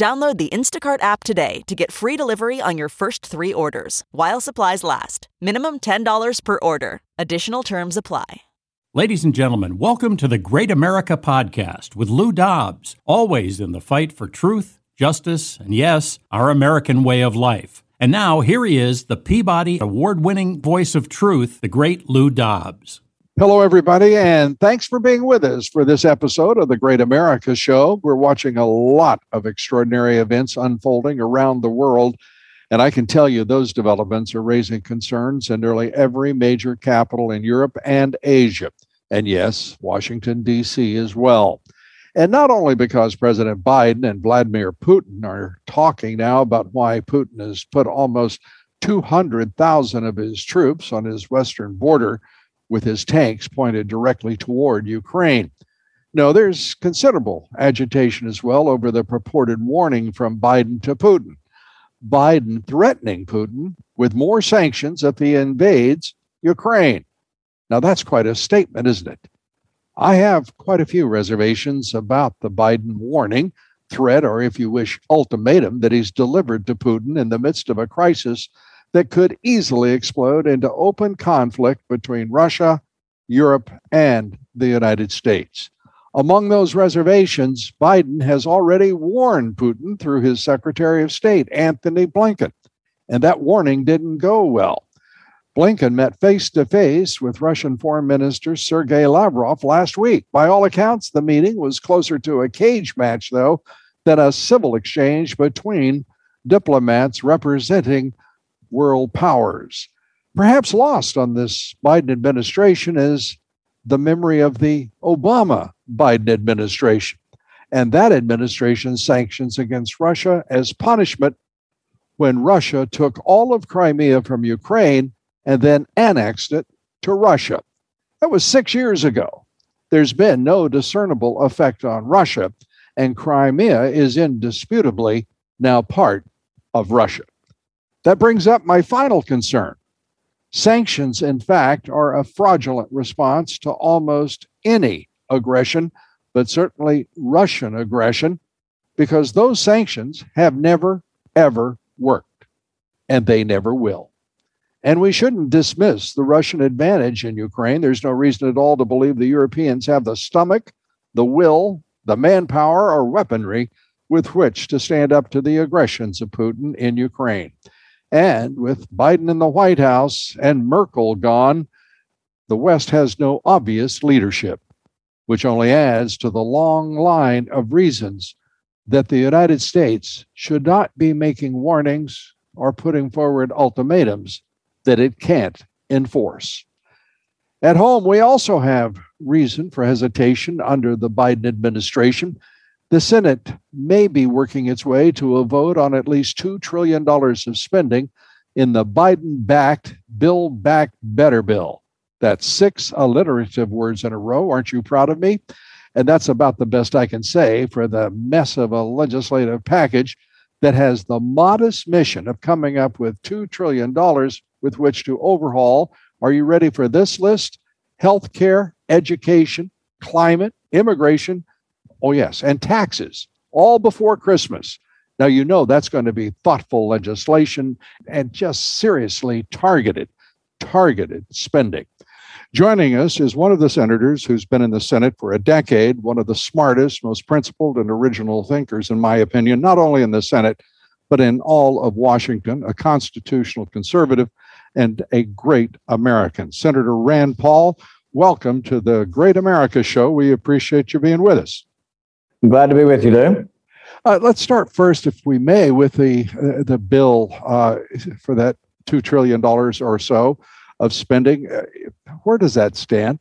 Download the Instacart app today to get free delivery on your first three orders while supplies last. Minimum $10 per order. Additional terms apply. Ladies and gentlemen, welcome to the Great America Podcast with Lou Dobbs, always in the fight for truth, justice, and yes, our American way of life. And now here he is, the Peabody Award winning voice of truth, the great Lou Dobbs. Hello, everybody, and thanks for being with us for this episode of the Great America Show. We're watching a lot of extraordinary events unfolding around the world, and I can tell you those developments are raising concerns in nearly every major capital in Europe and Asia, and yes, Washington, D.C. as well. And not only because President Biden and Vladimir Putin are talking now about why Putin has put almost 200,000 of his troops on his western border with his tanks pointed directly toward Ukraine. No, there's considerable agitation as well over the purported warning from Biden to Putin. Biden threatening Putin with more sanctions if he invades Ukraine. Now, that's quite a statement, isn't it? I have quite a few reservations about the Biden warning, threat, or if you wish, ultimatum that he's delivered to Putin in the midst of a crisis that could easily explode into open conflict between Russia, Europe, and the United States. Among those reservations, Biden has already warned Putin through his Secretary of State, Antony Blinken, and that warning didn't go well. Blinken met face to face with Russian Foreign Minister Sergei Lavrov last week. By all accounts, the meeting was closer to a cage match, though, than a civil exchange between diplomats representing world powers. Perhaps lost on this Biden administration is the memory of the Obama Biden administration and that administration's sanctions against Russia as punishment when Russia took all of Crimea from Ukraine and then annexed it to Russia. That was six years ago. There's been no discernible effect on Russia, and Crimea is indisputably now part of Russia. That brings up my final concern. Sanctions, in fact, are a fraudulent response to almost any aggression, but certainly Russian aggression, because those sanctions have never, ever worked, and they never will. And we shouldn't dismiss the Russian advantage in Ukraine. There's no reason at all to believe the Europeans have the stomach, the will, the manpower, or weaponry with which to stand up to the aggressions of Putin in Ukraine. And with Biden in the White House and Merkel gone, the West has no obvious leadership, which only adds to the long line of reasons that the United States should not be making warnings or putting forward ultimatums that it can't enforce. At home, we also have reason for hesitation under the Biden administration the Senate may be working its way to a vote on at least $2 trillion of spending in the Biden backed Build Back Better bill. That's six alliterative words in a row. Aren't you proud of me? And that's about the best I can say for the mess of a legislative package that has the modest mission of coming up with $2 trillion with which to overhaul. Are you ready for this list? Healthcare, education, climate, immigration, Oh, yes. And taxes all before Christmas. Now, you know that's going to be thoughtful legislation and just seriously targeted, targeted spending. Joining us is one of the senators who's been in the Senate for a decade, one of the smartest, most principled, and original thinkers, in my opinion, not only in the Senate, but in all of Washington, a constitutional conservative and a great American. Senator Rand Paul, welcome to the Great America Show. We appreciate you being with us. Glad to be with you, Lou. Uh, let's start first, if we may, with the uh, the bill uh, for that two trillion dollars or so of spending. Uh, where does that stand?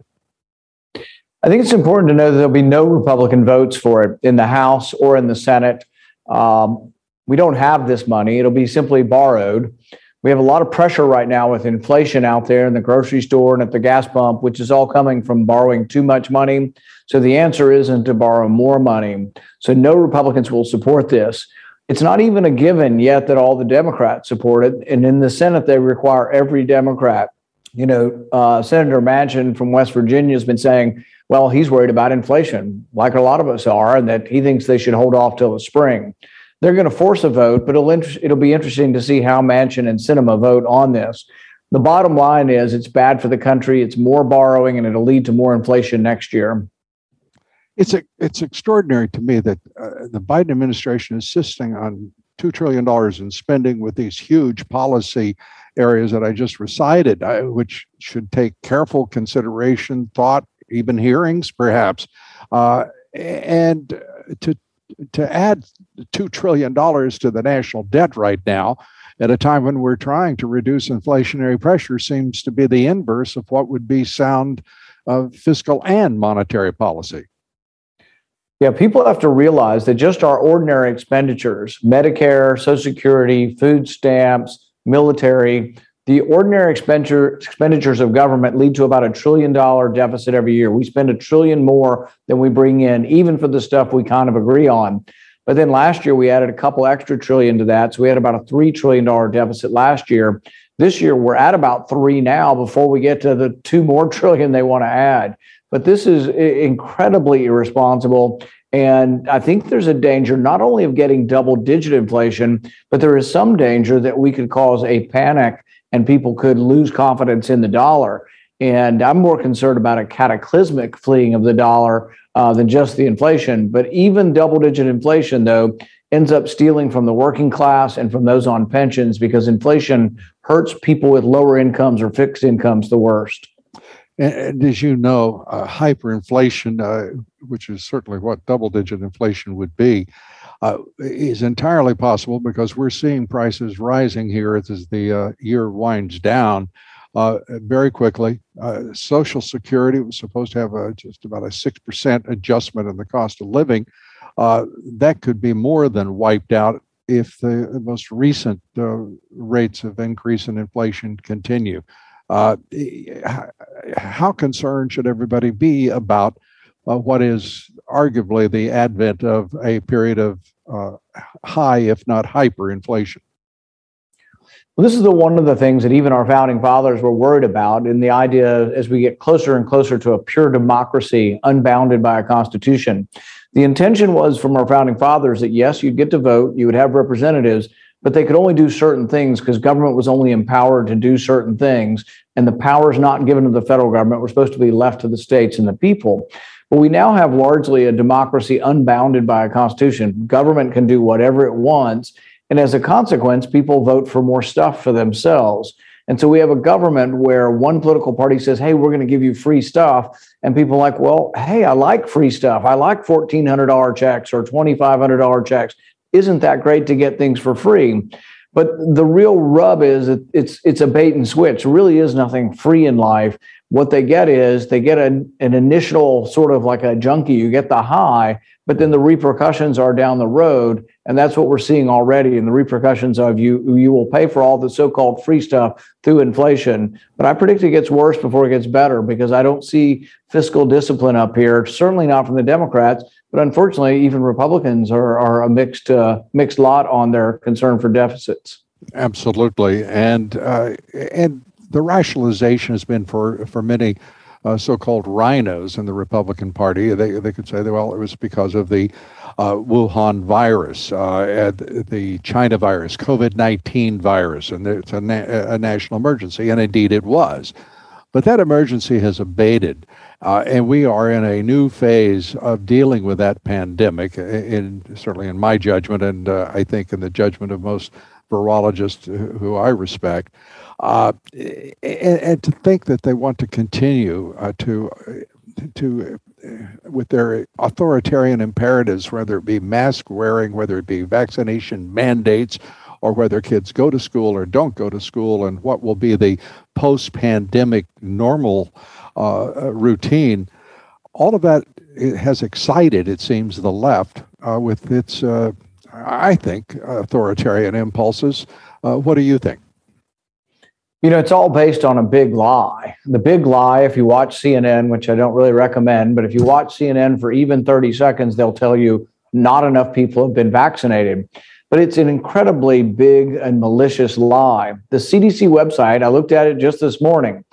I think it's important to know that there'll be no Republican votes for it in the House or in the Senate. Um, we don't have this money. It'll be simply borrowed. We have a lot of pressure right now with inflation out there in the grocery store and at the gas pump, which is all coming from borrowing too much money. So the answer isn't to borrow more money. So no Republicans will support this. It's not even a given yet that all the Democrats support it. And in the Senate, they require every Democrat. You know, uh, Senator Manchin from West Virginia has been saying, well, he's worried about inflation, like a lot of us are, and that he thinks they should hold off till the spring they're going to force a vote, but it'll inter- it'll be interesting to see how Manchin and Sinema vote on this. The bottom line is it's bad for the country. It's more borrowing, and it'll lead to more inflation next year. It's a, it's extraordinary to me that uh, the Biden administration is insisting on two trillion dollars in spending with these huge policy areas that I just recited, uh, which should take careful consideration, thought, even hearings, perhaps, uh, and to to add $2 trillion to the national debt right now at a time when we're trying to reduce inflationary pressure seems to be the inverse of what would be sound uh, fiscal and monetary policy. Yeah, people have to realize that just our ordinary expenditures, Medicare, Social Security, food stamps, military, the ordinary expenditure, expenditures of government lead to about a trillion dollar deficit every year. We spend a trillion more than we bring in, even for the stuff we kind of agree on. But then last year we added a couple extra trillion to that. So we had about a $3 trillion deficit last year. This year we're at about three now before we get to the two more trillion they want to add. But this is incredibly irresponsible. And I think there's a danger not only of getting double digit inflation, but there is some danger that we could cause a panic and people could lose confidence in the dollar. And I'm more concerned about a cataclysmic fleeing of the dollar uh, than just the inflation. But even double digit inflation, though, ends up stealing from the working class and from those on pensions because inflation hurts people with lower incomes or fixed incomes the worst. And, as you know, uh, hyperinflation, uh, which is certainly what double digit inflation would be, uh, is entirely possible because we're seeing prices rising here as the uh, year winds down uh, very quickly. Uh, Social Security was supposed to have a, just about a 6% adjustment in the cost of living. Uh, that could be more than wiped out if the most recent uh, rates of increase in inflation continue. how concerned should everybody be about what is arguably the advent of a period of uh, high, if not hyperinflation. Well, this is the one of the things that even our founding fathers were worried about in the idea as we get closer and closer to a pure democracy unbounded by a constitution. The intention was from our founding fathers that yes, you'd get to vote, you would have representatives, but they could only do certain things because government was only empowered to do certain things. And the powers not given to the federal government were supposed to be left to the states and the people. But we now have largely a democracy unbounded by a constitution. Government can do whatever it wants. And as a consequence, people vote for more stuff for themselves. And so we have a government where one political party says, hey, we're going to give you free stuff. And people are like, well, hey, I like free stuff. I like $1,400 checks or $2,500 checks. Isn't that great to get things for free? But the real rub is it's it's a bait and switch. Really is nothing free in life what they get is they get an, an initial sort of like a junkie you get the high but then the repercussions are down the road. And that's what we're seeing already in the repercussions of you you will pay for all the so-called free stuff through inflation. But i predict it gets worse before it gets better because i don't see fiscal discipline up here certainly not from the democrats but unfortunately even republicans are, are a mixed uh, mixed lot on their concern for deficits. Absolutely. And uh, and the rationalization has been for for many uh, so-called RINOs in the Republican Party. They they could say, well, it was because of the uh, Wuhan virus, uh, the China virus, COVID-19 virus, and it's a, na- a, national emergency, and indeed it was. But that emergency has abated, uh, and we are in a new phase of dealing with that pandemic. In certainly, in my judgment, and uh, I think in the judgment of most virologists who I respect. Uh, and, and, to think that they want to continue uh, to to uh, with their authoritarian imperatives, whether it be mask wearing, whether it be vaccination mandates, or whether kids go to school or don't go to school, and what will be the post-pandemic normal uh, uh routine. All of that has excited, it seems, the left with its I think, authoritarian impulses. What do you think? You know, it's all based on a big lie. The big lie, if you watch CNN, which I don't really recommend, but if you watch CNN for even 30 seconds, they'll tell you not enough people have been vaccinated. But it's an incredibly big and malicious lie. The CDC website, I looked at it just this morning.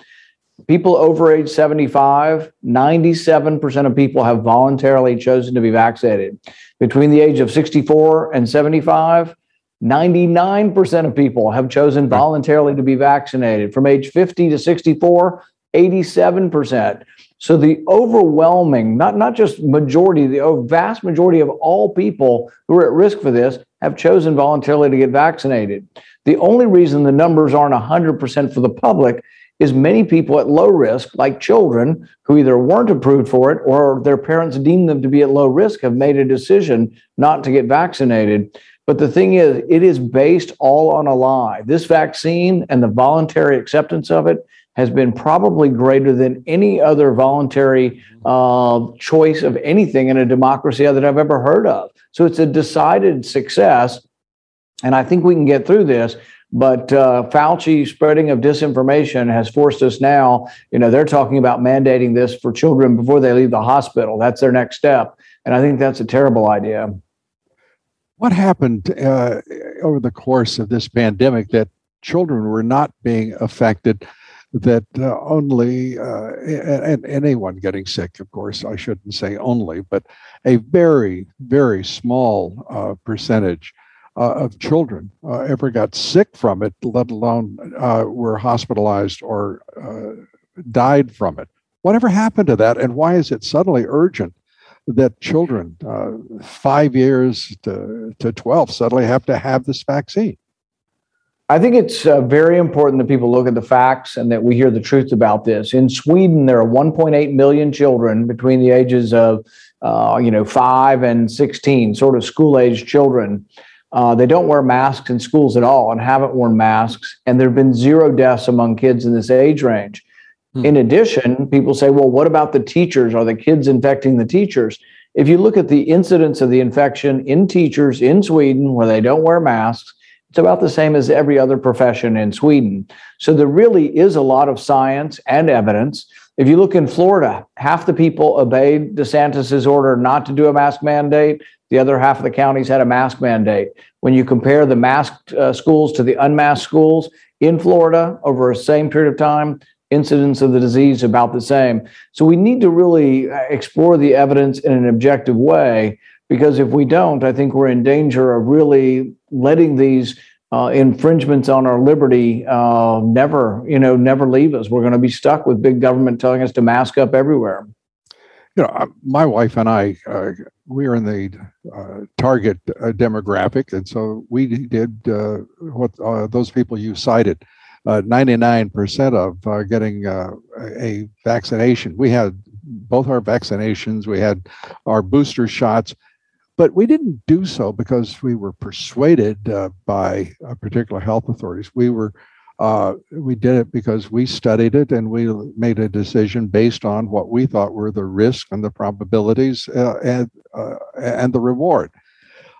People over age 75, 97% of people have voluntarily chosen to be vaccinated. Between the age of 64 and 75, 99% of people have chosen hmm. voluntarily to be vaccinated. From age 50 to 64, 87%. So the overwhelming, not, not just majority, the vast majority of all people who are at risk for this have chosen voluntarily to get vaccinated. The only reason the numbers aren't 100% for the public is many people at low risk, like children who either weren't approved for it or their parents deemed them to be at low risk, have made a decision not to get vaccinated. But the thing is, it is based all on a lie. This vaccine and the voluntary acceptance of it has been probably greater than any other voluntary uh, choice of anything in a democracy that I've ever heard of. So it's a decided success. And I think we can get through this. But uh, Fauci spreading of disinformation has forced us now, you know, they're talking about mandating this for children before they leave the hospital. That's their next step. And I think that's a terrible idea. What happened uh, over the course of this pandemic that children were not being affected? That uh, only, uh, and, anyone getting sick, of course, I shouldn't say only, but a very, very small uh, percentage uh, of children uh, ever got sick from it, let alone uh, were hospitalized or died from it. Whatever happened to that, and why is it suddenly urgent that children uh, five years to, to 12 suddenly have to have this vaccine? I think it's uh, very important that people look at the facts and that we hear the truth about this. In Sweden, there are 1.8 million children between the ages of, uh, you know, five and 16, sort of school-age children. Uh, they don't wear masks in schools at all and haven't worn masks. And there have been zero deaths among kids in this age range. Hmm. In addition, people say, well, what about the teachers? Are the kids infecting the teachers? If you look at the incidence of the infection in teachers in Sweden where they don't wear masks, it's about the same as every other profession in Sweden. So there really is a lot of science and evidence. If you look in Florida, half the people obeyed DeSantis's order not to do a mask mandate. The other half of the counties had a mask mandate. When you compare the masked uh, schools to the unmasked schools in Florida over a same period of time, incidence of the disease about the same. So we need to really uh, explore the evidence in an objective way because if we don't, I think we're in danger of really letting these uh, infringements on our liberty uh, never, you know, never leave us. We're going to be stuck with big government telling us to mask up everywhere. You know, uh, my wife and I, uh, we are in the uh, target demographic, and so we did what those people you cited uh, 99% of uh, getting uh, a vaccination. We had both our vaccinations, we had our booster shots, but we didn't do so because we were persuaded uh, by uh, particular health authorities. We were uh, we did it because we studied it and we made a decision based on what we thought were the risk and the probabilities and and the reward.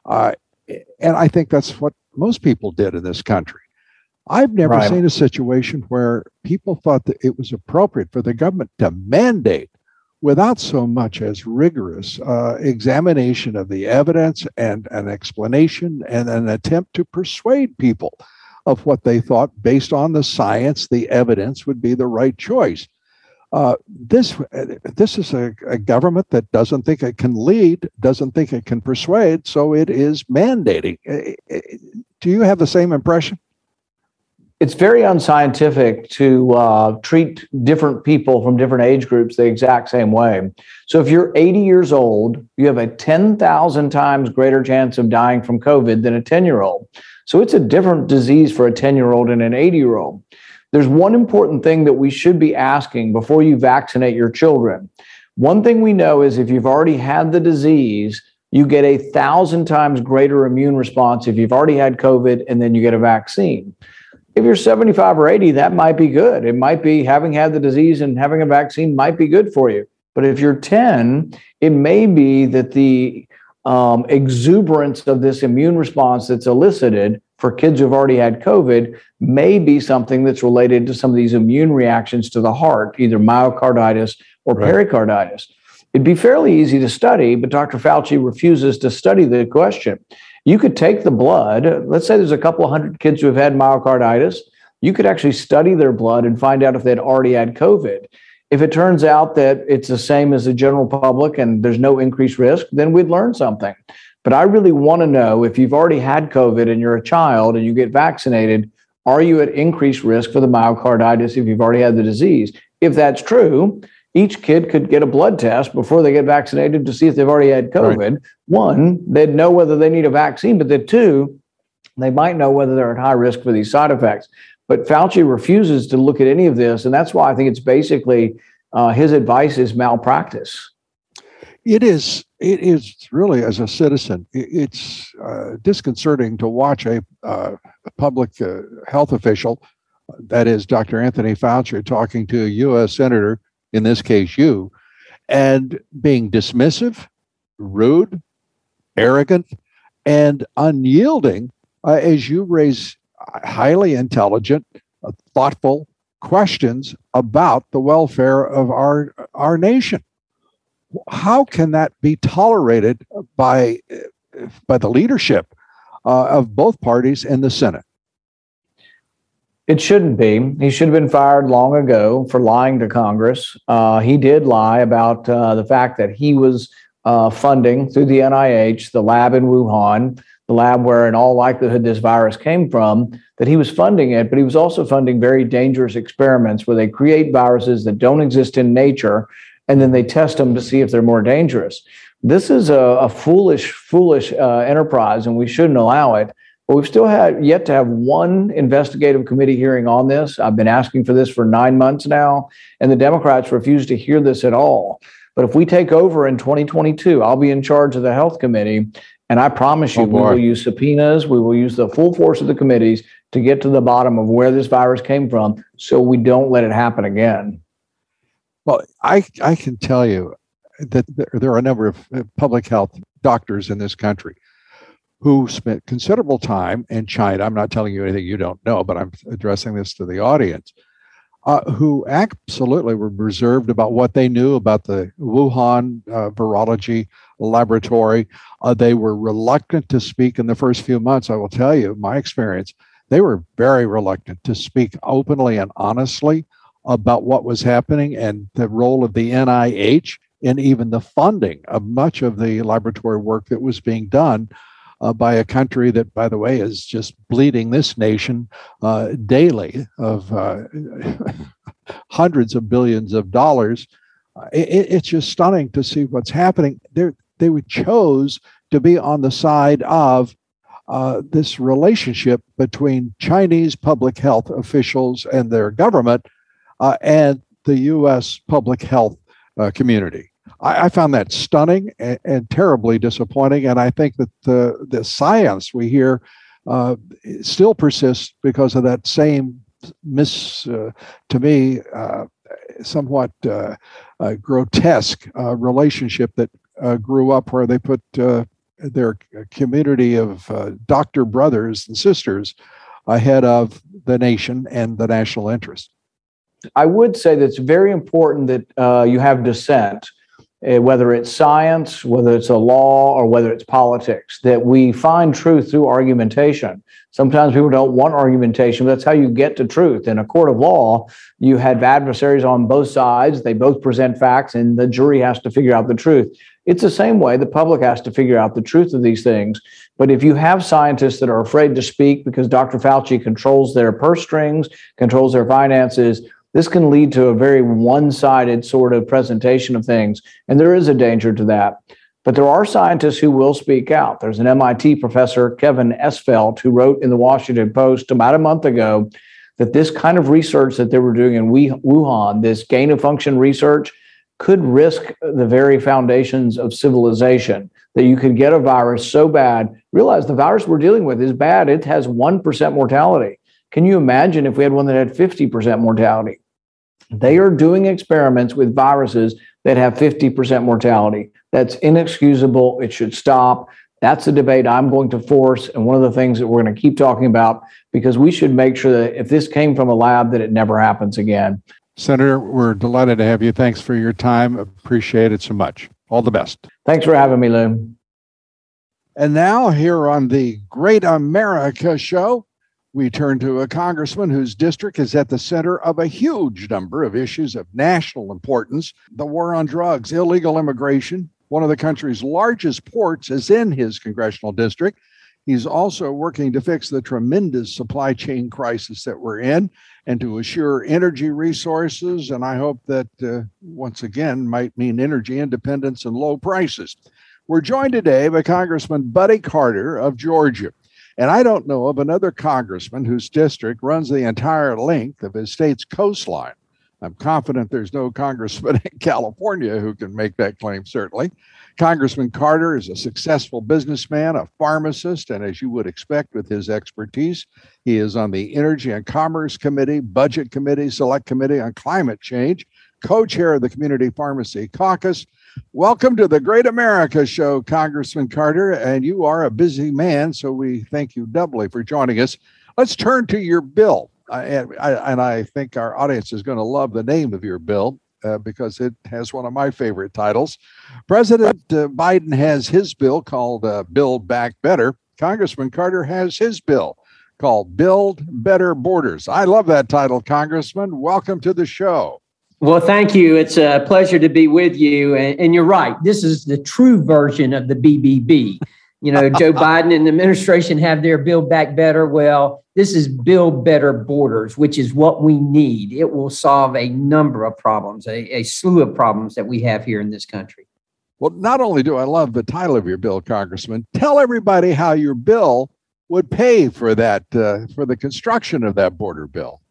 and I think that's what most people did in this country. I've never right. seen a situation where people thought that it was appropriate for the government to mandate without so much as rigorous uh, examination of the evidence and an explanation and an attempt to persuade people of what they thought based on the science, the evidence would be the right choice. Uh, this this is a, a, government that doesn't think it can lead, doesn't think it can persuade, so it is mandating. Uh, uh, do you have the same impression? it's very unscientific to uh, treat different people from different age groups the exact same way. So, if you're 80 years old, you have a 10,000 times greater chance of dying from COVID than a 10 year old. So, it's a different disease for a 10 year old and an 80 year old. There's one important thing that we should be asking before you vaccinate your children. One thing we know is if you've already had the disease, you get a thousand times greater immune response if you've already had COVID and then you get a vaccine if you're 75 or 80, that might be good. It might be having had the disease and having a vaccine might be good for you. But if you're 10, it may be that the um, exuberance of this immune response that's elicited for kids who've already had COVID may be something that's related to some of these immune reactions to the heart, either myocarditis or right. pericarditis. It'd be fairly easy to study, but Dr. Fauci refuses to study the question. You could take the blood, let's say there's a couple hundred kids who have had myocarditis. You could actually study their blood and find out if they'd already had COVID. If it turns out that it's the same as the general public and there's no increased risk, then we'd learn something. But I really want to know if you've already had COVID and you're a child and you get vaccinated, are you at increased risk for the myocarditis if you've already had the disease? If that's true, each kid could get a blood test before they get vaccinated to see if they've already had COVID. Right. One, they'd know whether they need a vaccine, but the two, they might know whether they're at high risk for these side effects. But Fauci refuses to look at any of this, and that's why I think it's basically uh, his advice is malpractice. It is. It is really, as a citizen, it's uh, disconcerting to watch a, uh, a public uh, health official, that is Dr. Anthony Fauci, talking to a U.S. senator in this case you, and being dismissive, rude, arrogant, and unyielding uh, as you raise highly intelligent, uh, thoughtful questions about the welfare of our our nation. How can that be tolerated by by the leadership uh, of both parties in the Senate? It shouldn't be. He should have been fired long ago for lying to Congress. Uh, he did lie about uh, the fact that he was uh, funding through the NIH the lab in Wuhan, the lab where, in all likelihood, this virus came from, that he was funding it, but he was also funding very dangerous experiments where they create viruses that don't exist in nature and then they test them to see if they're more dangerous. This is a, a foolish, foolish uh, enterprise, and we shouldn't allow it. But we've still had yet to have one investigative committee hearing on this. I've been asking for this for nine months now, and the Democrats refuse to hear this at all. But if we take over in 2022, I'll be in charge of the health committee. And I promise you, oh we will use subpoenas. We will use the full force of the committees to get to the bottom of where this virus came from so we don't let it happen again. Well, I, I can tell you that there are a number of public health doctors in this country who spent considerable time in China. I'm not telling you anything you don't know, but I'm addressing this to the audience. Uh, who absolutely were reserved about what they knew about the Wuhan uh, virology laboratory. Uh, they were reluctant to speak in the first few months. I will tell you, my experience, they were very reluctant to speak openly and honestly about what was happening and the role of the NIH in even the funding of much of the laboratory work that was being done uh, by a country that, by the way, is just bleeding this nation uh, daily of uh, hundreds of billions of dollars. Uh, it, it's just stunning to see what's happening. They're, they chose to be on the side of uh, this relationship between Chinese public health officials and their government uh, and the U.S. public health community. I, I found that stunning and, and, terribly disappointing. And I think that the, the science we hear uh, still persists because of that same miss, uh, to me, uh, somewhat uh, uh, grotesque uh, relationship that grew up where they put their community of doctor brothers and sisters ahead of the nation and the national interest. I would say that it's very important that uh, you have dissent Uh, whether it's science, whether it's a law, or whether it's politics, that we find truth through argumentation. Sometimes people don't want argumentation, but that's how you get to truth. In a court of law, you have adversaries on both sides, they both present facts, and the jury has to figure out the truth. It's the same way the public has to figure out the truth of these things. But if you have scientists that are afraid to speak because Dr. Fauci controls their purse strings, controls their finances, this can lead to a very one sided sort of presentation of things. And there is a danger to that. But there are scientists who will speak out. There's an MIT professor, Kevin Esvelt, who wrote in the Washington Post about a month ago that this kind of research that they were doing in Wuhan, this gain of function research, could risk the very foundations of civilization. That you could get a virus so bad, realize the virus we're dealing with is bad. It has 1% mortality. Can you imagine if we had one that had 50% mortality? They are doing experiments with viruses that have 50% mortality. That's inexcusable. It should stop. That's a debate I'm going to force, and one of the things that we're going to keep talking about because we should make sure that if this came from a lab, that it never happens again. Senator, we're delighted to have you. Thanks for your time. Appreciate it so much. All the best. Thanks for having me, Lou. And now, here on the Great America Show, we turn to a congressman whose district is at the center of a huge number of issues of national importance the war on drugs, illegal immigration. One of the country's largest ports is in his congressional district. He's also working to fix the tremendous supply chain crisis that we're in and to assure energy resources. And I hope that uh, once again might mean energy independence and low prices. We're joined today by Congressman Buddy Carter of Georgia. And I don't know of another congressman whose district runs the entire length of his state's coastline. I'm confident there's no congressman in California who can make that claim, certainly. Congressman Carter is a successful businessman, a pharmacist, and as you would expect with his expertise, he is on the Energy and Commerce Committee, Budget Committee, Select Committee on Climate Change, co chair of the Community Pharmacy Caucus. Welcome to the Great America Show, Congressman Carter, and you are a busy man, so we thank you doubly for joining us. Let's turn to your bill. And, I, and I think our audience is going to love the name of your bill uh, because it has one of my favorite titles. President uh, Biden has his bill called uh, Build Back Better. Congressman Carter has his bill called Build Better Borders. I love that title, Congressman. Welcome to the show. Well, thank you. It's a pleasure to be with you. And, and you're right. This is the true version of the BBB. You know, Joe Biden and the administration have their Build Back Better. Well, this is Build Better Borders, which is what we need. It will solve a number of problems, a, a slew of problems that we have here in this country. Well, not only do I love the title of your bill, Congressman, tell everybody how your bill would pay for that, uh, for the construction of that border bill.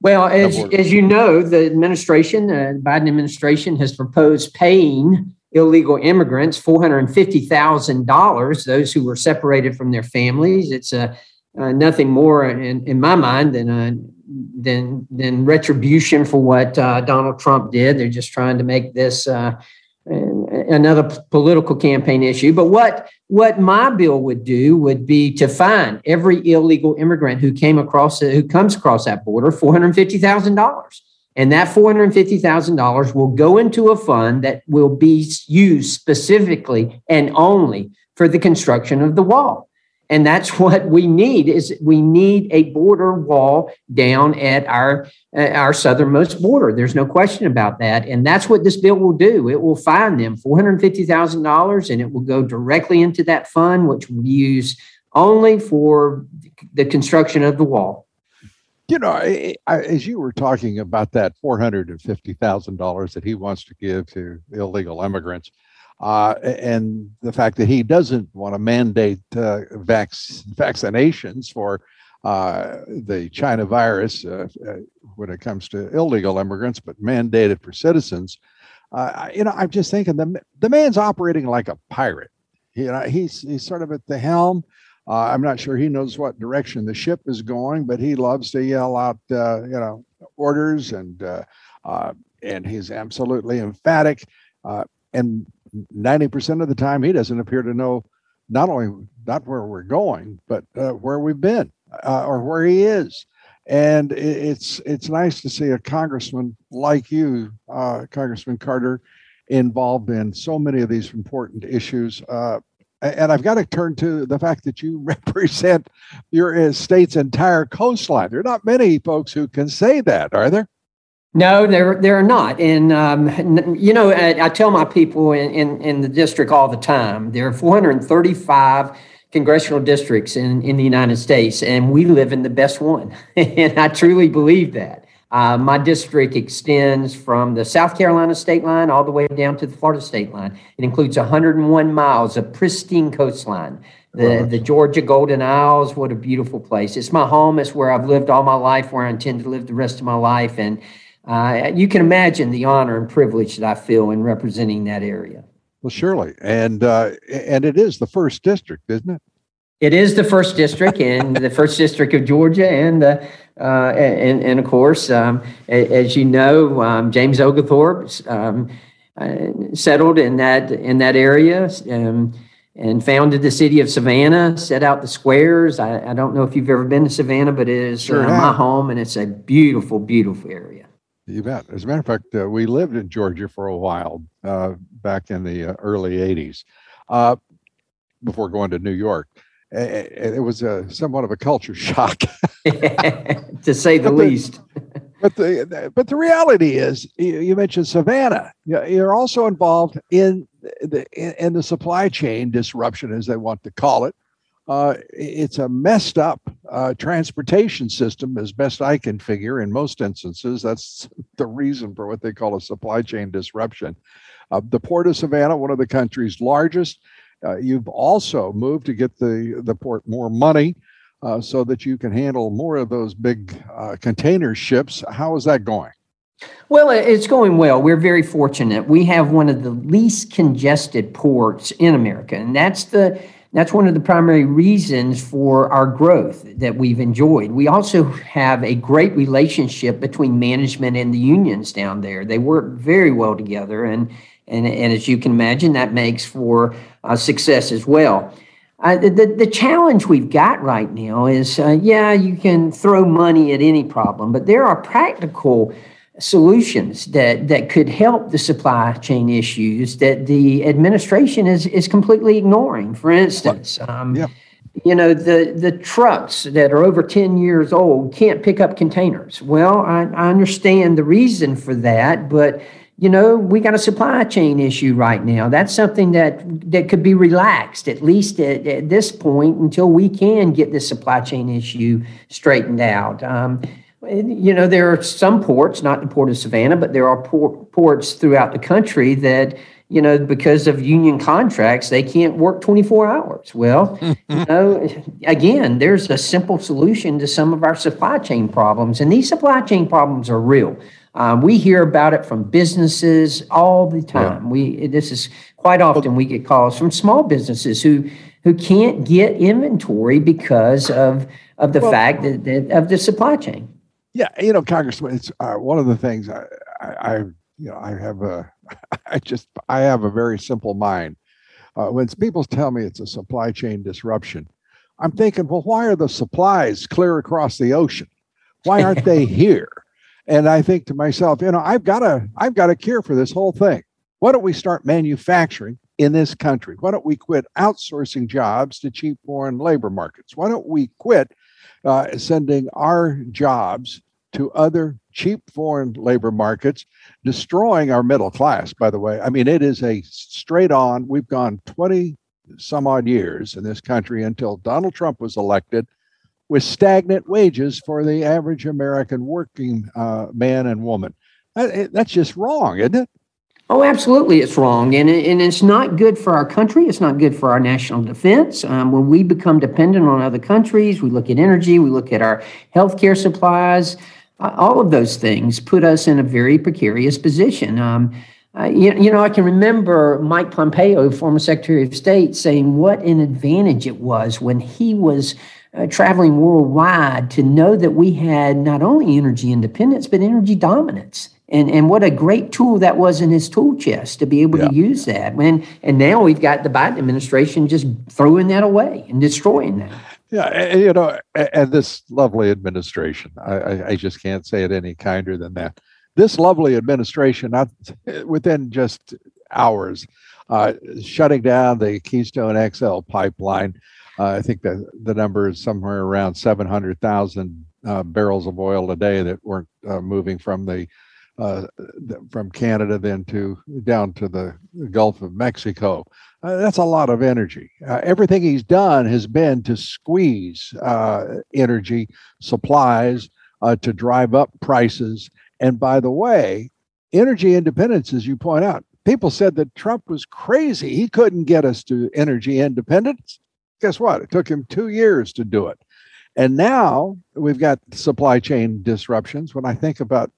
Well, as, as you know, the administration, uh, the Biden administration, has proposed paying illegal immigrants $450,000, those who were separated from their families. It's uh, uh, nothing more in, in my mind than, uh, than, than retribution for what uh, Donald Trump did. They're just trying to make this uh, another political campaign issue. But what, what my bill would do would be to fine every illegal immigrant who came across, who comes across that border $450,000. And that $450,000 will go into a fund that will be used specifically and only for the construction of the wall. And that's what we need is we need a border wall down at our uh, our southernmost border. There's no question about that. And that's what this bill will do. It will fine them $450,000 and it will go directly into that fund, which will be used only for the construction of the wall. You know, I, I, as you were talking about that four hundred and fifty thousand dollars that he wants to give to illegal immigrants, uh, and the fact that he doesn't want to mandate uh, vac- vaccinations for uh, the China virus uh, uh, when it comes to illegal immigrants, but mandated for citizens. Uh, you know, I'm just thinking the the man's operating like a pirate. You know, he's he's sort of at the helm. I'm not sure he knows what direction the ship is going, but he loves to yell out, you know, orders and and he's absolutely emphatic. And 90% of the time, he doesn't appear to know not only not where we're going, but uh, where we've been or where he is. And it's it's nice to see a congressman like you, Congressman Carter, involved in so many of these important issues. Uh, and I've got to turn to the fact that you represent your uh, state's entire coastline. There are not many folks who can say that, are there? No, there there are not. And um, you know, I, I, tell my people in, in, in the district all the time. There are 435 congressional districts in in the United States, and we live in the best one. and I truly believe that. Uh, my district extends from the South Carolina state line all the way down to the Florida state line. It includes 101 miles of pristine coastline. The, the Georgia Golden Isles, what a beautiful place. It's my home. It's where I've lived all my life, where I intend to live the rest of my life. And uh, you can imagine the honor and privilege that I feel in representing that area. Well, surely. And, uh, and it is the first district, isn't it? It is the first district in the first district of Georgia, and the uh, and, and of course, um, as you know, um, James Oglethorpe um, uh, settled in that in that area um, and founded the city of Savannah. Set out the squares. I, I, don't know if you've ever been to Savannah, but it is sure uh, my home, and it's a beautiful, beautiful area. You bet. As a matter of fact, uh, we lived in Georgia for a while uh, back in the uh, early '80s before going to New York it was a somewhat of a culture shock, to say the but least. The, but the but the reality is, you mentioned Savannah. You're also involved in the in the supply chain disruption, as they want to call it. Uh, it's a messed up uh, transportation system, as best I can figure. In most instances, that's the reason for what they call a supply chain disruption. Uh, the port of Savannah, one of the country's largest, uh, you've also moved to get the, the port more money uh, so that you can handle more of those big uh, container ships. How is that going? Well, it's going well. We're very fortunate. We have one of the least congested ports in America, and that's the that's one of the primary reasons for our growth that we've enjoyed. We also have a great relationship between management and the unions down there. They work very well together, and and, and as you can imagine, that makes for uh, success as well. Uh, the, the challenge we've got right now is uh, yeah, you can throw money at any problem, but there are practical solutions that, that could help the supply chain issues that the administration is, is completely ignoring. For instance, um, yeah. you know, the, the trucks that are over 10 years old can't pick up containers. Well, I, I understand the reason for that, but you know, we got a supply chain issue right now. That's something that that could be relaxed at least at, at this point until we can get this supply chain issue straightened out. Um, you know, there are some ports, not the port of Savannah, but there are port, ports throughout the country that you know, because of union contracts, they can't work 24 hours. Well, you know, again, there's a simple solution to some of our supply chain problems, and these supply chain problems are real. Um, we hear about it from businesses all the time. Yeah. We this is quite often we get calls from small businesses who who can't get inventory because of of the well, fact that, that, of the supply chain. Yeah, you know, Congressman, it's uh, one of the things I, I, I, you know I have a I just I have a very simple mind. Uh, when people tell me it's a supply chain disruption, I'm thinking, well, why are the supplies clear across the ocean? Why aren't they here? And I think to myself, you know, I've got a I've got a cure for this whole thing. Why don't we start manufacturing in this country? Why don't we quit outsourcing jobs to cheap foreign labor markets? Why don't we quit uh, sending our jobs to other cheap foreign labor markets, destroying our middle class, by the way? I mean, it is a straight on, we've gone 20 some odd years in this country until Donald Trump was elected with stagnant wages for the average American working uh, man and woman. That, that's just wrong, isn't it? Oh, absolutely, it's wrong, and and it's not good for our country. It's not good for our national defense. Um, when we become dependent on other countries, we look at energy, we look at our healthcare supplies. All of those things put us in a very precarious position. Um, uh, you, you know, I can remember Mike Pompeo, former Secretary of State, saying what an advantage it was when he was uh, traveling worldwide to know that we had not only energy independence, but energy dominance. And, and what a great tool that was in his tool chest to be able yeah. to use that. And, and now we've got the Biden administration just throwing that away and destroying that. Yeah, you know, and this lovely administration, I, I just can't say it any kinder than that. This lovely administration, not within just hours, uh, shutting down the Keystone XL pipeline, uh, I think the the number is somewhere around 700,000 uh, barrels of oil a day that weren't uh, moving from the uh, from Canada then to down to the Gulf of Mexico. Uh, that's a lot of energy. Uh, everything he's done has been to squeeze energy supplies to drive up prices. And by the way, energy independence, as you point out, people said that Trump was crazy. He couldn't get us to energy independence guess what? It took him two years to do it. And now we've got supply chain disruptions. When I think about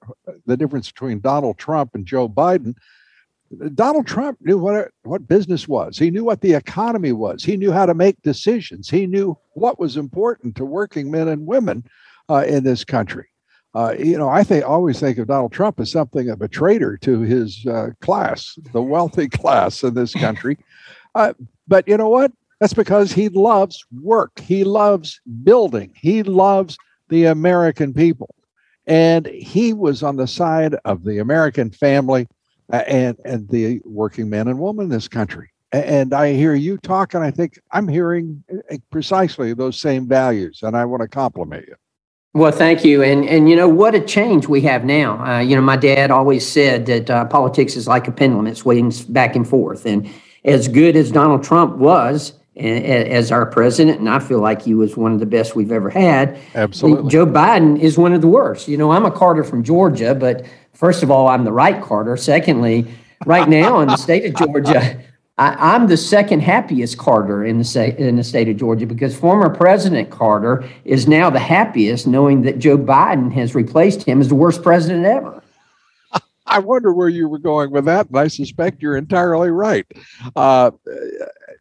the difference between Donald Trump and Joe Biden, Donald Trump knew what what business was. He knew what the economy was. He knew how to make decisions. He knew what was important to working men and women uh, in this country. Uh, you know, I think always think of Donald Trump as something of a traitor to his uh, class, the wealthy class in this country. Uh, but you know what? That's because he loves work. He loves building. He loves the American people, and he was on the side of the American family and and the working men and women in this country. And I hear you talk, and I think I'm hearing uh, precisely those same values, and I want to compliment you. Well, thank you, and and you know what a change we have now. Uh, you know, my dad always said that uh, politics is like a pendulum; it swings back and forth. And as good as Donald Trump was as our president, and I feel like he was one of the best we've ever had. Absolutely, Joe Biden is one of the worst. You know, I'm a Carter from Georgia, but first of all, I'm the right Carter. Secondly, right now in the state of Georgia. I, am the second happiest Carter in the state in the state of Georgia because former President Carter is now the happiest, knowing that Joe Biden has replaced him as the worst president ever. I wonder where you were going with that, but I suspect you're entirely right. Uh,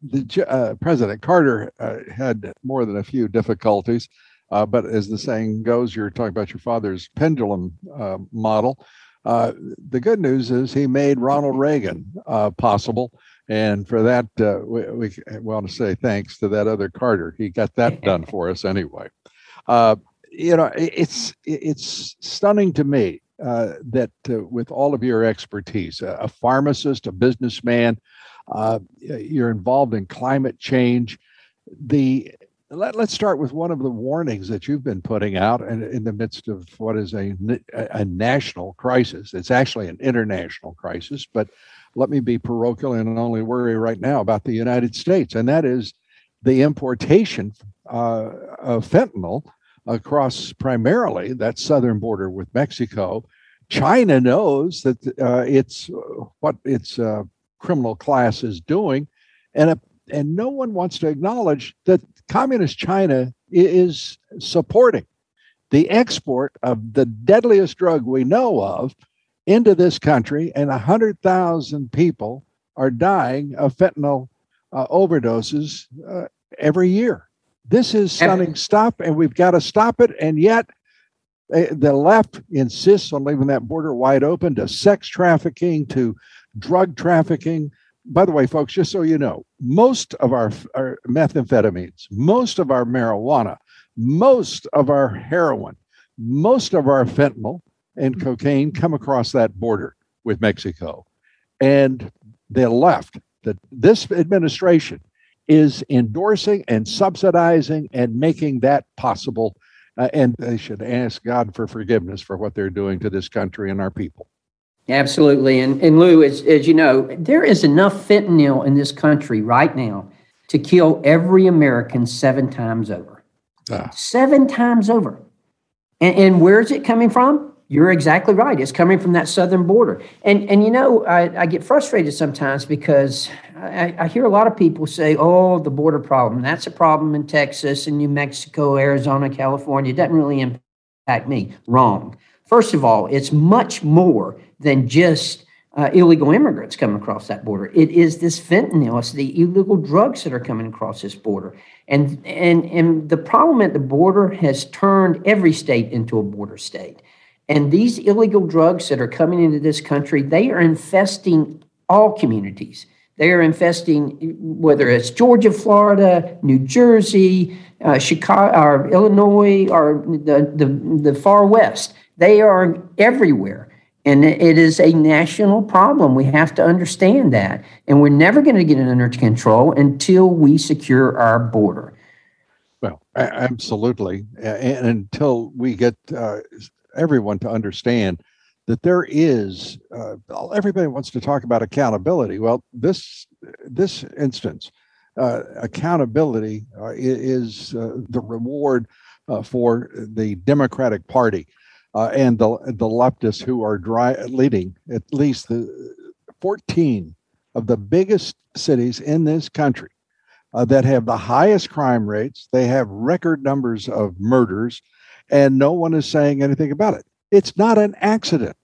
the, uh, President Carter uh, had more than a few difficulties, uh, but as the saying goes, you're talking about your father's pendulum uh, model. Uh, the good news is he made Ronald Reagan possible and for that, uh, we, we, want to say thanks to that other Carter. He got that done for us anyway. Uh, you know, it's it's stunning to me uh, that uh, with all of your expertise, a pharmacist, a businessman, uh, you're involved in climate change. The let, us start with one of the warnings that you've been putting out in, in the midst of what is a, a national crisis. It's actually an international crisis, but let me be parochial and only worry right now about the United States, and that is the importation uh, of fentanyl across primarily that southern border with Mexico. China knows that uh, it's what its uh, criminal class is doing, and uh, and no one wants to acknowledge that communist China is supporting the export of the deadliest drug we know of into this country, and 100,000 people are dying of fentanyl uh, overdoses uh, every year. This is stunning stuff, and we've got to stop it. And yet, eh, the left insists on leaving that border wide open to sex trafficking, to drug trafficking. By the way, folks, just so you know, most of our, our methamphetamines, most of our marijuana, most of our heroin, most of our fentanyl and cocaine come across that border with Mexico. And the left, that this administration is endorsing and subsidizing and making that possible. Uh, and they should ask God for forgiveness for what they're doing to this country and our people. Absolutely. And, and Lou, as, as you know, there is enough fentanyl in this country right now to kill every American seven times over. Ah. Seven times over. And, and where is it coming from? You're exactly right. It's coming from that southern border. And and you know, I, I get frustrated sometimes because I, I, hear a lot of people say, oh, the border problem. That's a problem in Texas and New Mexico, Arizona, California. It doesn't really impact me. Wrong. First of all, it's much more than just uh, illegal immigrants coming across that border. It is this fentanyl. It's the illegal drugs that are coming across this border. And and and the problem at the border has turned every state into a border state. And these illegal drugs that are coming into this country, they are infesting all communities. They are infesting whether it's Georgia, Florida, New Jersey, uh, Chicago, or Illinois, or the, the, the far west. They are everywhere. And it is a national problem. We have to understand that. And we're never going to get it under control until we secure our border. Well, absolutely. And until we get uh, everyone to understand that there is uh, everybody wants to talk about accountability. Well, this this instance, uh, accountability uh, is uh, the reward uh, for the Democratic Party uh, and the the leftists who are dry, leading at least the 14 of the biggest cities in this country that have the highest crime rates. They have record numbers of murders and no one is saying anything about it. It's not an accident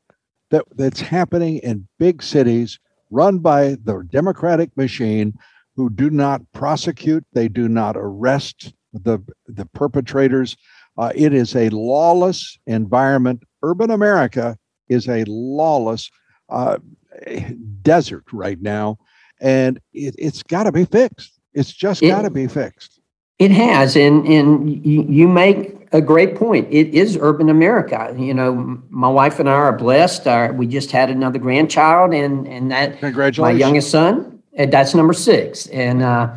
that that's happening in big cities run by the Democratic machine who do not prosecute, they do not arrest the, the perpetrators. Uh, it is a lawless environment. Urban America is a lawless uh, desert right now, and it, has got to be fixed. It's just got to be fixed. It has, and and you, you make a great point. It is urban America. You know, my wife and I are blessed. Our, we just had another grandchild, and and that congratulations, my youngest son. That's number six, and uh,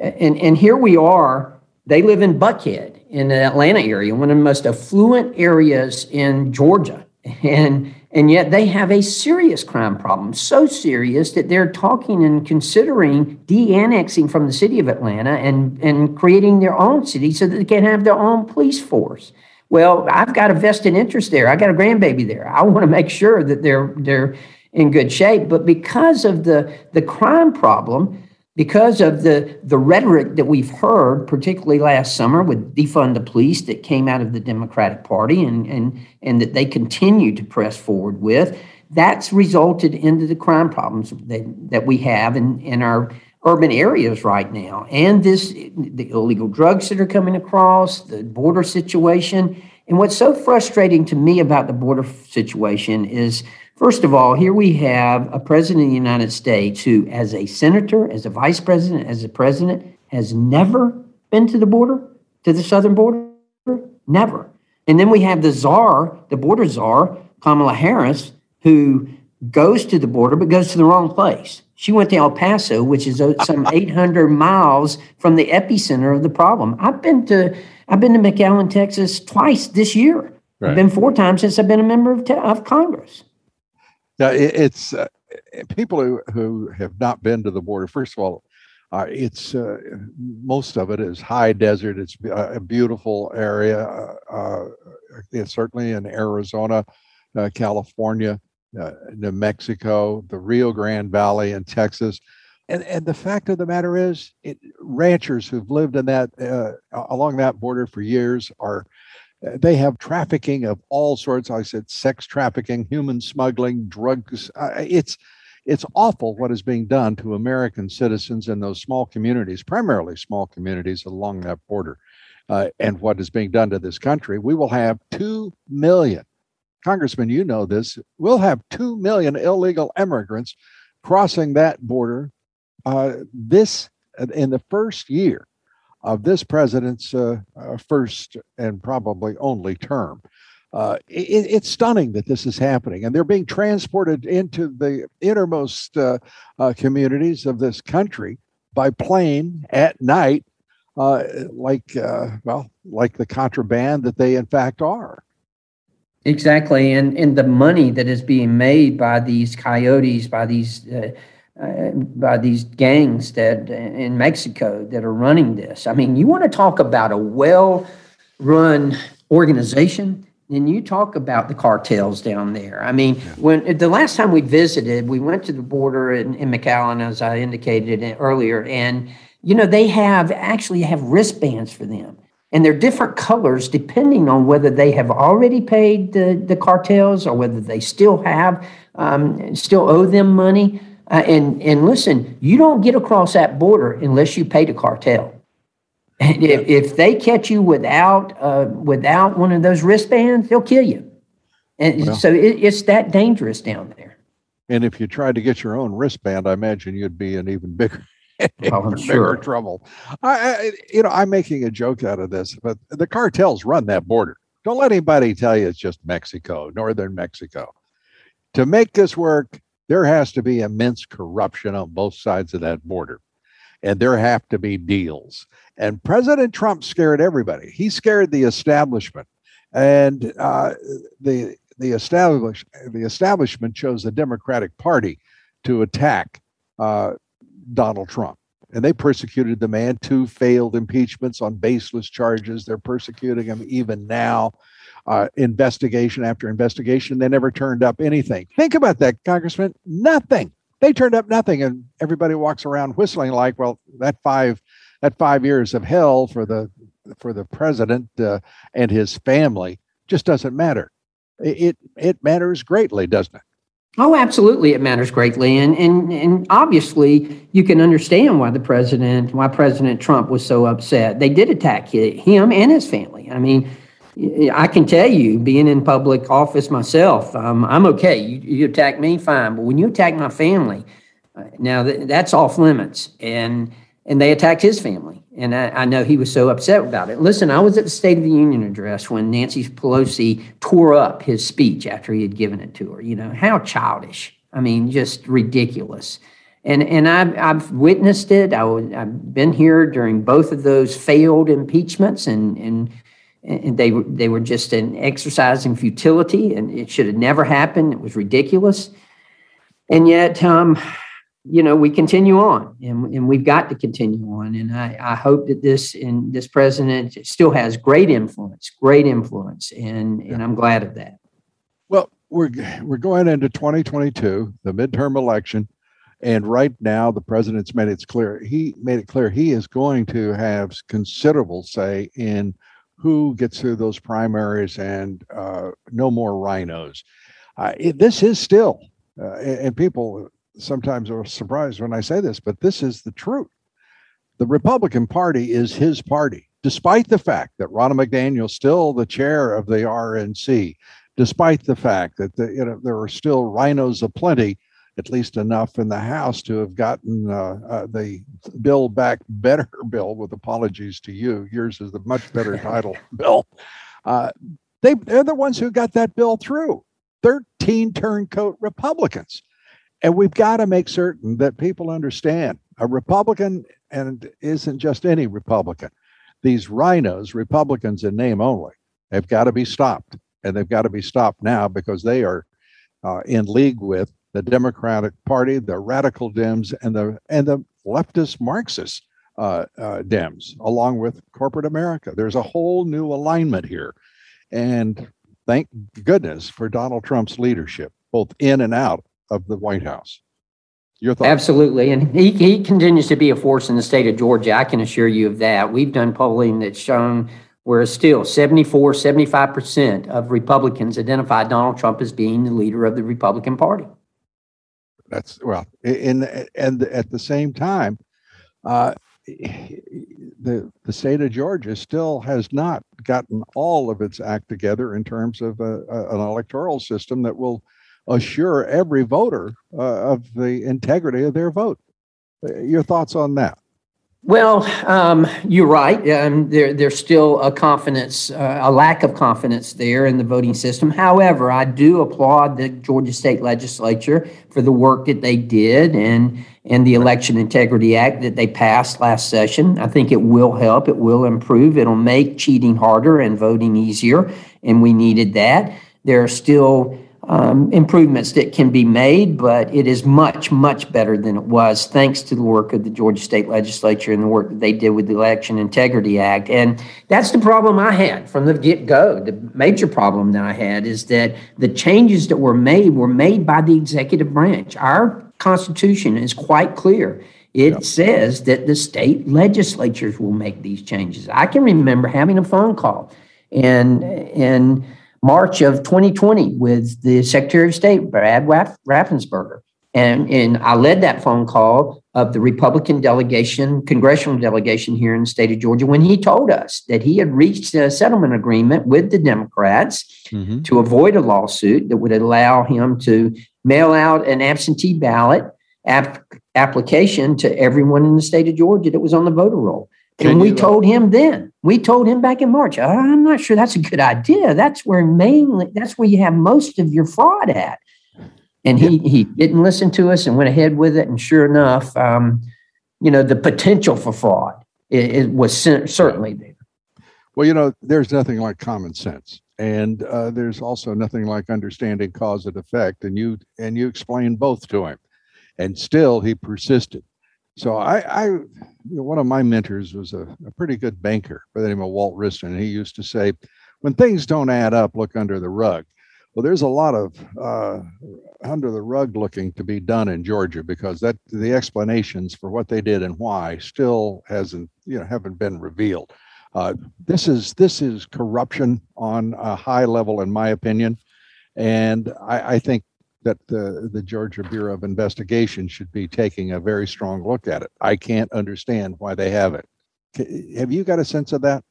and and here we are. They live in Buckhead in the Atlanta area, one of the most affluent areas in Georgia, and and yet they have a serious crime problem, so serious that they're talking and considering de annexing from the city of Atlanta and, and creating their own city so that they can have their own police force. Well, I've got a vested interest there. I got a grandbaby there. I want to make sure that they're they're in good shape. But because of the, the crime problem, because of the, the rhetoric that we've heard, particularly last summer with defund the police that came out of the Democratic Party and, and, and that they continue to press forward with, that's resulted into the crime problems that, that we have in, in our urban areas right now. And this the illegal drugs that are coming across, the border situation. And what's so frustrating to me about the border situation is First of all, here we have a president of the United States who, as a senator, as a vice president, as a president, has never been to the border, to the southern border. Never. And then we have the czar, the border czar, Kamala Harris, who goes to the border but goes to the wrong place. She went to El Paso, which is uh, some 800 miles from the epicenter of the problem. I've been to I've been to McAllen, Texas twice this year. Right. I've been four times since I've been a member of, of Congress. Now, it, it's uh, people who, who have not been to the border. First of all, uh, it's uh, most of it is high desert. It's a beautiful area. Uh, uh, it's certainly in Arizona, uh, California, New Mexico, the Rio Grande Valley in Texas. And, and the fact of the matter is, it, ranchers who've lived in that along that border for years are they have trafficking of all sorts. I said sex trafficking, human smuggling, drugs. Uh, it's it's awful what is being done to American citizens in those small communities, primarily small communities along that border, uh, and what is being done to this country. We will have two million, Congressman, you know this. We'll have two million illegal immigrants crossing that border uh, this in the first year of this president's uh, uh, first and probably only term. Uh, it, it's stunning that this is happening, and they're being transported into the innermost communities of this country by plane at night, like well, like the contraband that they in fact are. Exactly, and and the money that is being made by these coyotes, by these uh, by these gangs that in Mexico that are running this. I mean, you want to talk about a well-run organization, then you talk about the cartels down there. I mean, yeah. when the last time we visited, we went to the border in, in McAllen, as I indicated earlier, and you know they have actually have wristbands for them and they're different colors depending on whether they have already paid the, the cartels or whether they still have um, still owe them money uh, and and listen, you don't get across that border unless you pay the cartel. And if, if they catch you without uh, without one of those wristbands, they'll kill you. And well, so it, it's that dangerous down there. And if you tried to get your own wristband, I imagine you'd be in even bigger, oh, sure. bigger trouble. I, I, you know, I'm making a joke out of this, but the cartels run that border. Don't let anybody tell you it's just Mexico, northern Mexico. To make this work, there has to be immense corruption on both sides of that border. And there have to be deals. And President Trump scared everybody. He scared the establishment. And uh, the the establish the establishment chose the Democratic Party to attack uh, Donald Trump, and they persecuted the man. Two failed impeachments on baseless charges. They're persecuting him even now uh, investigation after investigation. They never turned up anything. Think about that, Congressman. Nothing. They turned up nothing, and everybody walks around whistling like, "Well, that five, that five years of hell for the for the president uh, and his family just doesn't matter." It, it matters greatly, doesn't it? Oh, absolutely, it matters greatly, and and and obviously you can understand why the president, why President Trump was so upset. They did attack him and his family. I mean, I can tell you, being in public office myself, um, I'm okay. You, you, attack me, fine, but when you attack my family, uh, now th- that's off limits, and and they attacked his family. And I, I, know he was so upset about it. Listen, I was at the State of the Union address when Nancy Pelosi tore up his speech after he had given it to her. You know, how childish. I mean, just ridiculous. And, and I've, I've witnessed it. I have been here during both of those failed impeachments, and, and, and they, they were just an exercise in futility, and it should have never happened. It was ridiculous. And yet, um, you know, we continue on and, and we've got to continue on. And I, I hope that this and this president still has great influence, great influence. And, and I'm glad of that. Well, we're, we're going into 2022, the midterm election. And right now, the president's made it clear. He made it clear he is going to have considerable say in who gets through those primaries and uh, no more RINOs. Uh, it, this is still, uh, and, people sometimes are surprised when I say this, but this is the truth. The Republican Party is his party, despite the fact that Ronna McDaniel still the chair of the RNC, despite the fact that the, you know there are still RINOs aplenty, at least enough in the House to have gotten uh, uh, the bill back better bill. With apologies to you, yours is the much better title bill. Uh, they they're the ones who got that bill through. 13 turncoat Republicans. And we've got to make certain that people understand a Republican and isn't just any Republican. These RINOs, Republicans in name only, have got to be stopped. And they've got to be stopped now because they are uh, in league with the Democratic Party, the radical Dems, and the and the leftist Marxist uh, uh, Dems, along with corporate America. There's a whole new alignment here, and thank goodness for Donald Trump's leadership, both in and out of the White House. Your thoughts? Absolutely. And he, he continues to be a force in the state of Georgia. I can assure you of that. We've done polling that's shown where still 74, 75% of Republicans identify Donald Trump as being the leader of the Republican Party. That's well, in and at the same time, uh, the the state of Georgia still has not gotten all of its act together in terms of a, a, an electoral system that will assure every voter uh, of the integrity of their vote. Uh, your thoughts on that? Well, um, you're right. Um, there, there's still a confidence, uh, a lack of confidence there in the voting system. However, I do applaud the Georgia State Legislature for the work that they did and and the Election Integrity Act that they passed last session. I think it will help. It will improve. It'll make cheating harder and voting easier, and we needed that. There are still um, improvements that can be made, but it is much, much better than it was thanks to the work of the Georgia State Legislature and the work that they did with the Election Integrity Act. And that's the problem I had from the get go. The major problem that I had is that the changes that were made were made by the executive branch. Our Constitution is quite clear. It says that the state legislatures will make these changes. I can remember having a phone call and and March of 2020 with the Secretary of State, Brad Raffensperger. And, and I led that phone call of the Republican delegation, congressional delegation here in the state of Georgia, when he told us that he had reached a settlement agreement with the Democrats mm-hmm. to avoid a lawsuit that would allow him to mail out an absentee ballot ap- application to everyone in the state of Georgia that was on the voter roll. Can and we uh, told him then, we told him back in March, I'm not sure that's a good idea. That's where mainly, that's where you have most of your fraud at. And he, he didn't listen to us and went ahead with it. And sure enough, um, you know, the potential for fraud it, it was certainly there. Well, you know, there's nothing like common sense. And uh, there's also nothing like understanding cause and effect. And you and you explained both to him. And still he persisted. So I, I you know, one of my mentors was a, a, pretty good banker by the name of Walt Wriston. He used to say, when things don't add up, look under the rug. Well, there's a lot of uh, under the rug looking to be done in Georgia because that the explanations for what they did and why still hasn't, you know, haven't been revealed. Uh, this is this is corruption on a high level, in my opinion, and I, I think that the, the Georgia Bureau of Investigation should be taking a very strong look at it. I can't understand why they haven't. Have you got a sense of that?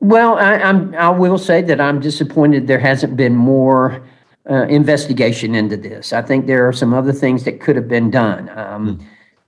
Well, I, I'm. I will say that I'm disappointed there hasn't been more uh, investigation into this. I think there are some other things that could have been done. Um,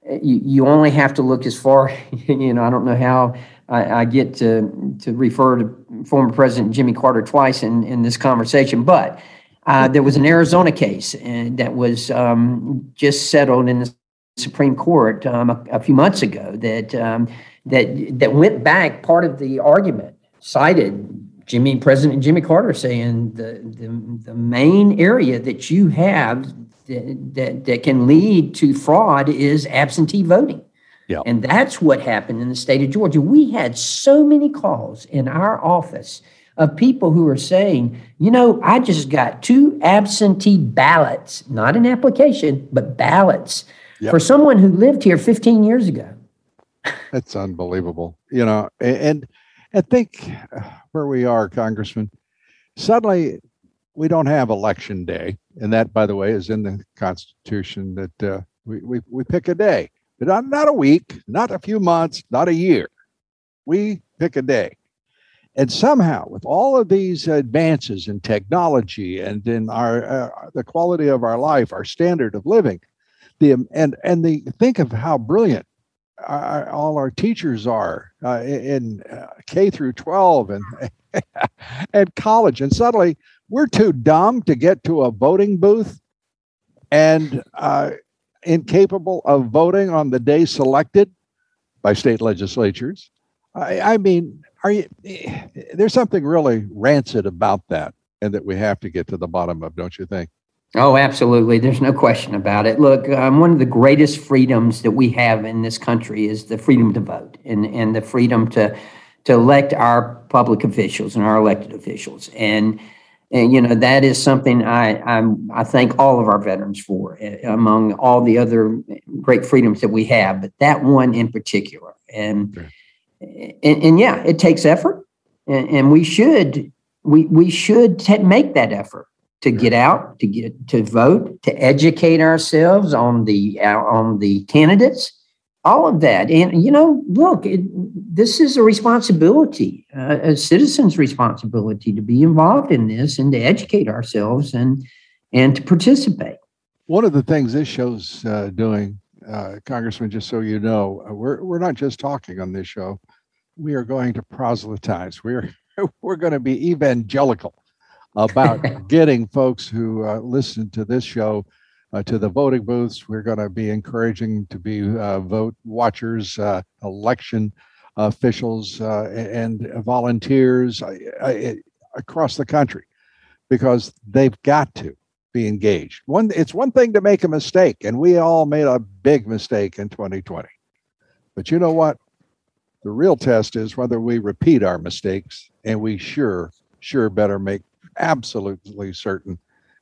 mm. you, you only have to look as far. You know, I don't know how I, I, get to to refer to former President Jimmy Carter twice in in this conversation, but. Uh, there was an Arizona case and that was um, just settled in the Supreme Court um, a, a, few months ago that um, that that went back part of the argument cited Jimmy President Jimmy Carter saying the the, the main area that you have that, that, that can lead to fraud is absentee voting. Yeah. And that's what happened in the state of Georgia. We had so many calls in our office of people who are saying, you know, I just got two absentee ballots, not an application, but ballots yep. for someone who lived here 15 years ago. That's unbelievable. You know, and I think where we are, Congressman, suddenly we don't have election day. And that, by the way, is in the Constitution that uh, we, we, we pick a day, but not, not a week, not a few months, not a year. We pick a day. And somehow, with all of these advances in technology and in our uh, the quality of our life, our standard of living, the and and the think of how brilliant our, all our teachers are uh, in uh, K through 12 and and college, and suddenly we're too dumb to get to a voting booth and uh, incapable of voting on the day selected by state legislatures. I, I mean, are you? There's something really rancid about that, and that we have to get to the bottom of, don't you think? Oh, absolutely. There's no question about it. Look, um, one of the greatest freedoms that we have in this country is the freedom to vote and, and the freedom to to elect our public officials and our elected officials. And and you know that is something I I'm, i thank all of our veterans for, uh, among all the other great freedoms that we have, but that one in particular. And and, and, yeah, it takes effort, and, and we should we we should t- make that effort to get out, to get to vote, to educate ourselves on the uh, on the candidates, all of that. And you know, look, it, this is a responsibility, uh, a citizen's responsibility to be involved in this and to educate ourselves and and to participate. One of the things this show's uh, doing, uh, Congressman, just so you know, uh, we're we're not just talking on this show. We are going to proselytize. We're we're going to be evangelical about getting folks who uh, listen to this show uh, to the voting booths. We're going to be encouraging to be uh, vote watchers, uh, election officials, uh, and volunteers across the country because they've got to be engaged. One, it's one thing to make a mistake, and we all made a big mistake in 2020. But you know what? The real test is whether we repeat our mistakes, and we sure, sure better make absolutely certain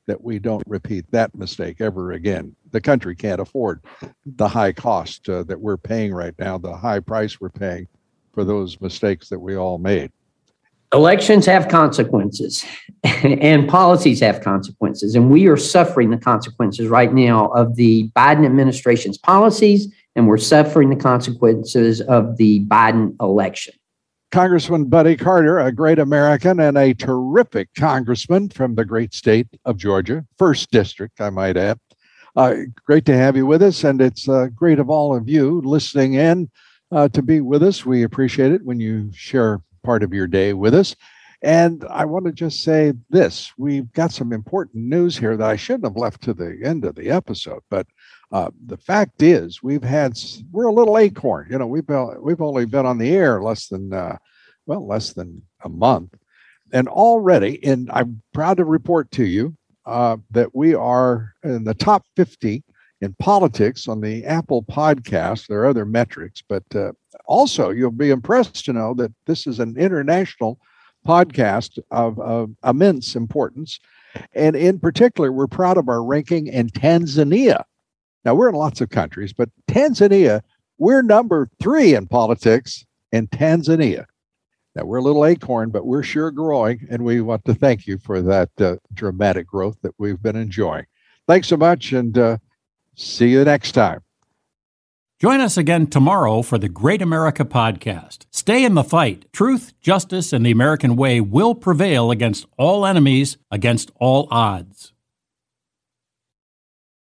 that we don't repeat that mistake ever again. The country can't afford the high cost uh, that we're paying right now, the high price we're paying for those mistakes that we all made. Elections have consequences and policies have consequences. And we are suffering the consequences right now of the Biden administration's policies, and we're suffering the consequences of the Biden election. Congressman Buddy Carter, a great American and a terrific congressman from the great state of Georgia, first district, I might add. Uh, great to have you with us, and it's uh, great of all of you listening in uh, to be with us. We appreciate it when you share part of your day with us. And I want to just say this we've got some important news here that I shouldn't have left to the end of the episode, but uh, the fact is, we've had we're a little acorn. You know, we've been, we've only been on the air less than uh, well less than a month, and already, and I'm proud to report to you uh, that we are in the top 50 in politics on the Apple Podcast. There are other metrics, but uh, also you'll be impressed to know that this is an international podcast of, of immense importance. And in particular, we're proud of our ranking in Tanzania now, we're in lots of countries, but Tanzania, we're number three in politics in Tanzania. Now, we're a little acorn, but we're sure growing, and we want to thank you for that uh, dramatic growth that we've been enjoying. Thanks so much, and uh, see you next time. Join us again tomorrow for the Great America Podcast. Stay in the fight. Truth, justice, and the American way will prevail against all enemies, against all odds.